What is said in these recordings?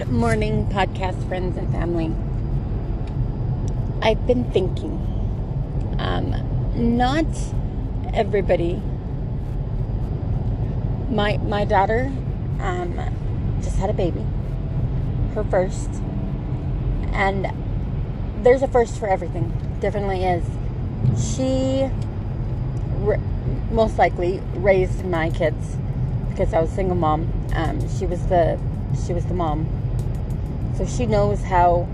Good morning, podcast friends and family. I've been thinking, um, not everybody. My my daughter um, just had a baby, her first, and there's a first for everything. Definitely is. She most likely raised my kids because I was single mom. Um, she was the she was the mom, so she knows how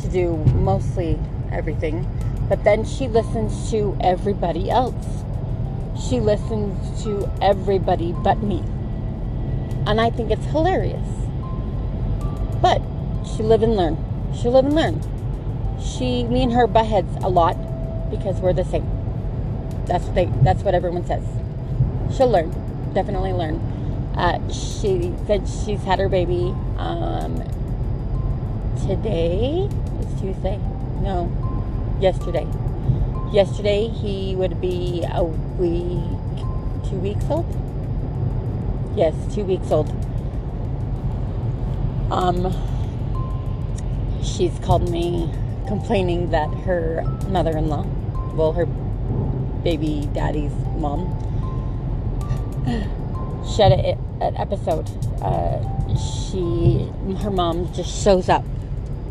to do mostly everything. But then she listens to everybody else. She listens to everybody but me, and I think it's hilarious. But she live and learn. She live and learn. She, me and her butt heads a lot because we're the same. That's what they. That's what everyone says. She'll learn. Definitely learn. Uh, she said she's had her baby um, today. It's Tuesday. No, yesterday. Yesterday he would be a week, two weeks old. Yes, two weeks old. Um, she's called me complaining that her mother-in-law, well, her baby daddy's mom shed a, an episode. Uh, she, her mom just shows up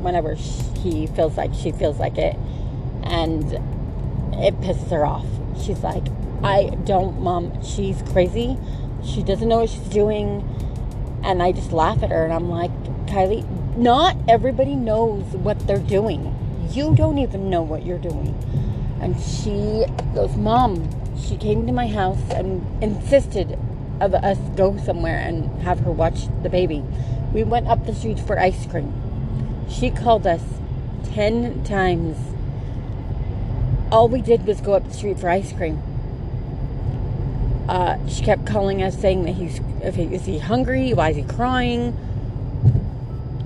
whenever he feels like she feels like it, and it pisses her off. She's like, I don't, mom, she's crazy. She doesn't know what she's doing. And I just laugh at her and I'm like, Kylie, not everybody knows what they're doing. You don't even know what you're doing. And she goes, Mom, she came to my house and insisted of us go somewhere and have her watch the baby. We went up the street for ice cream. She called us 10 times. All we did was go up the street for ice cream. Uh, she kept calling us saying that he's, if he, is he hungry? Why is he crying?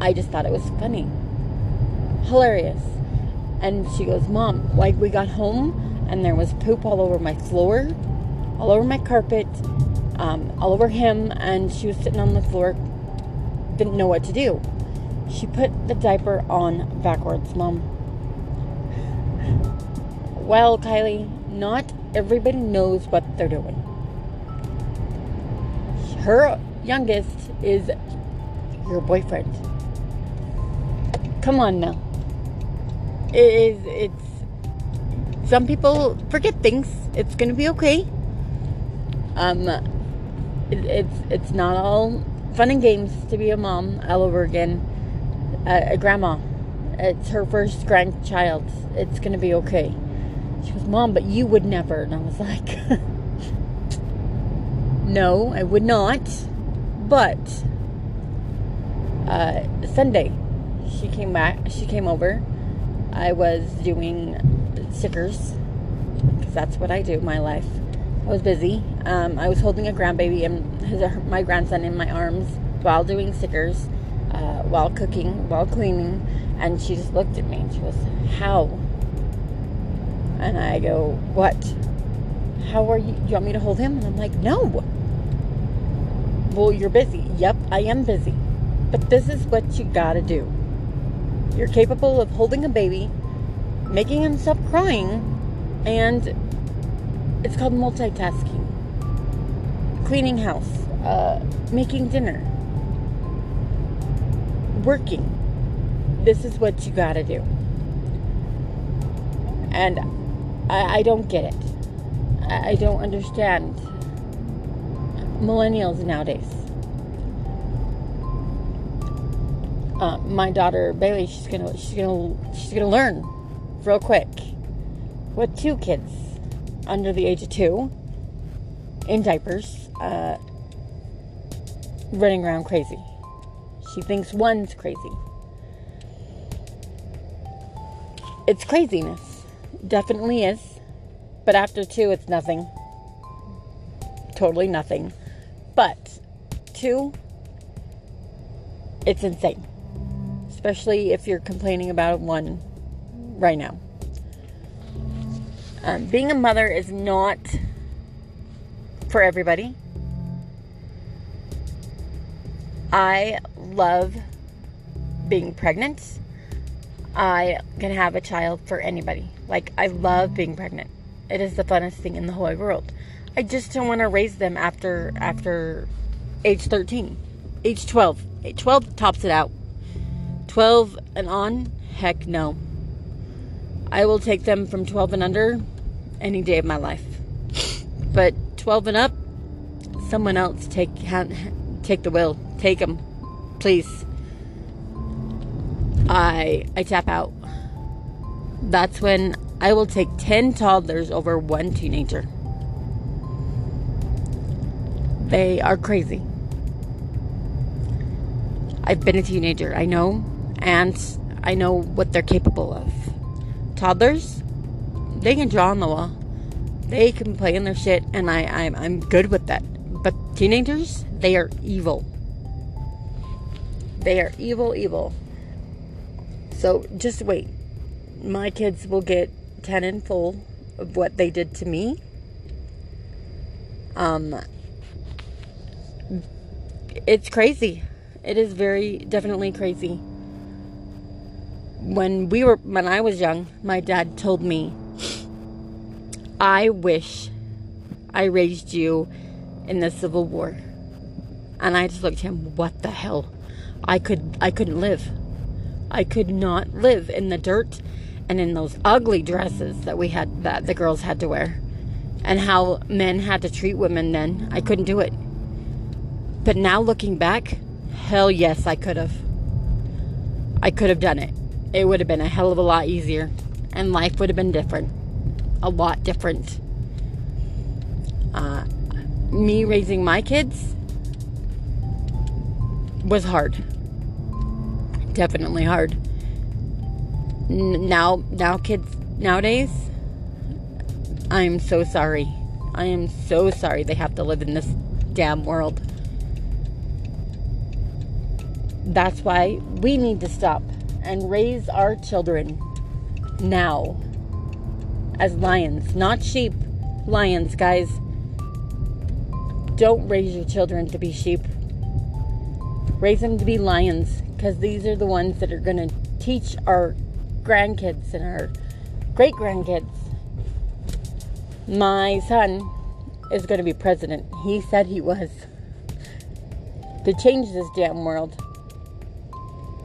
I just thought it was funny. Hilarious. And she goes, Mom, like we got home and there was poop all over my floor, all over my carpet, um, all over him, and she was sitting on the floor, didn't know what to do. She put the diaper on backwards, Mom. Well, Kylie, not everybody knows what they're doing. Her youngest is your boyfriend. Come on now. It is it's some people forget things. It's gonna be okay. Um it, it's it's not all fun and games to be a mom all over again. Uh, a grandma. It's her first grandchild. It's gonna be okay. She goes, Mom, but you would never. And I was like, No, I would not. But uh, Sunday, she came back. She came over. I was doing stickers because that's what I do my life. I was busy. Um, I was holding a grandbaby and his, my grandson in my arms while doing stickers, uh, while cooking, while cleaning, and she just looked at me and she goes, "How?" And I go, "What? How are you? You want me to hold him?" And I'm like, "No." Well, you're busy. Yep, I am busy. But this is what you gotta do. You're capable of holding a baby, making him stop crying, and it's called multitasking. Cleaning house, uh, making dinner, working. This is what you gotta do. And I, I don't get it. I, I don't understand millennials nowadays. Uh, my daughter Bailey, she's gonna she's gonna she's gonna learn real quick. With two kids under the age of two in diapers, uh, running around crazy. She thinks one's crazy. It's craziness. Definitely is. But after two, it's nothing. Totally nothing. But two, it's insane. Especially if you're complaining about one right now. Um, being a mother is not for everybody. I love being pregnant. I can have a child for anybody. Like, I love being pregnant. It is the funnest thing in the whole world. I just don't want to raise them after after age 13. Age 12. Age 12 tops it out. 12 and on, heck no. I will take them from 12 and under any day of my life. But 12 and up, someone else take take the will, Take them, please. I I tap out. That's when I will take 10 toddlers over one teenager. They are crazy. I've been a teenager, I know, and I know what they're capable of. Toddlers, they can draw on the wall. They can play in their shit, and I, I'm, I'm good with that. Teenagers, they are evil. They are evil, evil. So just wait. My kids will get 10 in full of what they did to me. Um, it's crazy. It is very definitely crazy. When we were when I was young, my dad told me, "I wish I raised you in the Civil War." And I just looked at him, "What the hell? I could I couldn't live. I could not live in the dirt and in those ugly dresses that we had that the girls had to wear and how men had to treat women then. I couldn't do it. But now looking back, hell yes, I could have. I could have done it. It would have been a hell of a lot easier and life would have been different. A lot different. Uh, me raising my kids was hard. Definitely hard. Now now kids nowadays i'm so sorry. I am so sorry they have to live in this damn world. That's why we need to stop and raise our children now as lions not sheep lions guys don't raise your children to be sheep raise them to be lions because these are the ones that are going to teach our grandkids and our great grandkids. My son is going to be president. He said he was. To change this damn world.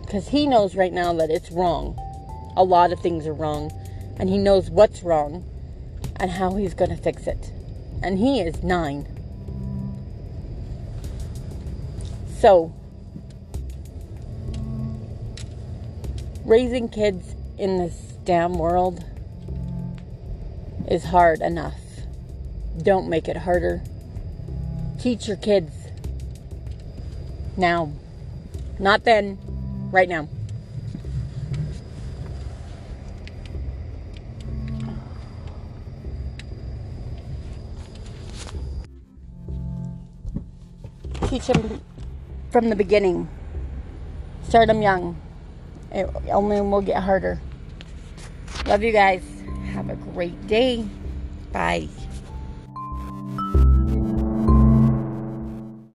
Because he knows right now that it's wrong. A lot of things are wrong. And he knows what's wrong and how he's going to fix it. And he is nine. So, raising kids in this damn world is hard enough. Don't make it harder. Teach your kids now. Not then, right now. Teach them from the beginning. Start them young. It only will get harder. Love you guys. Have a great day. Bye.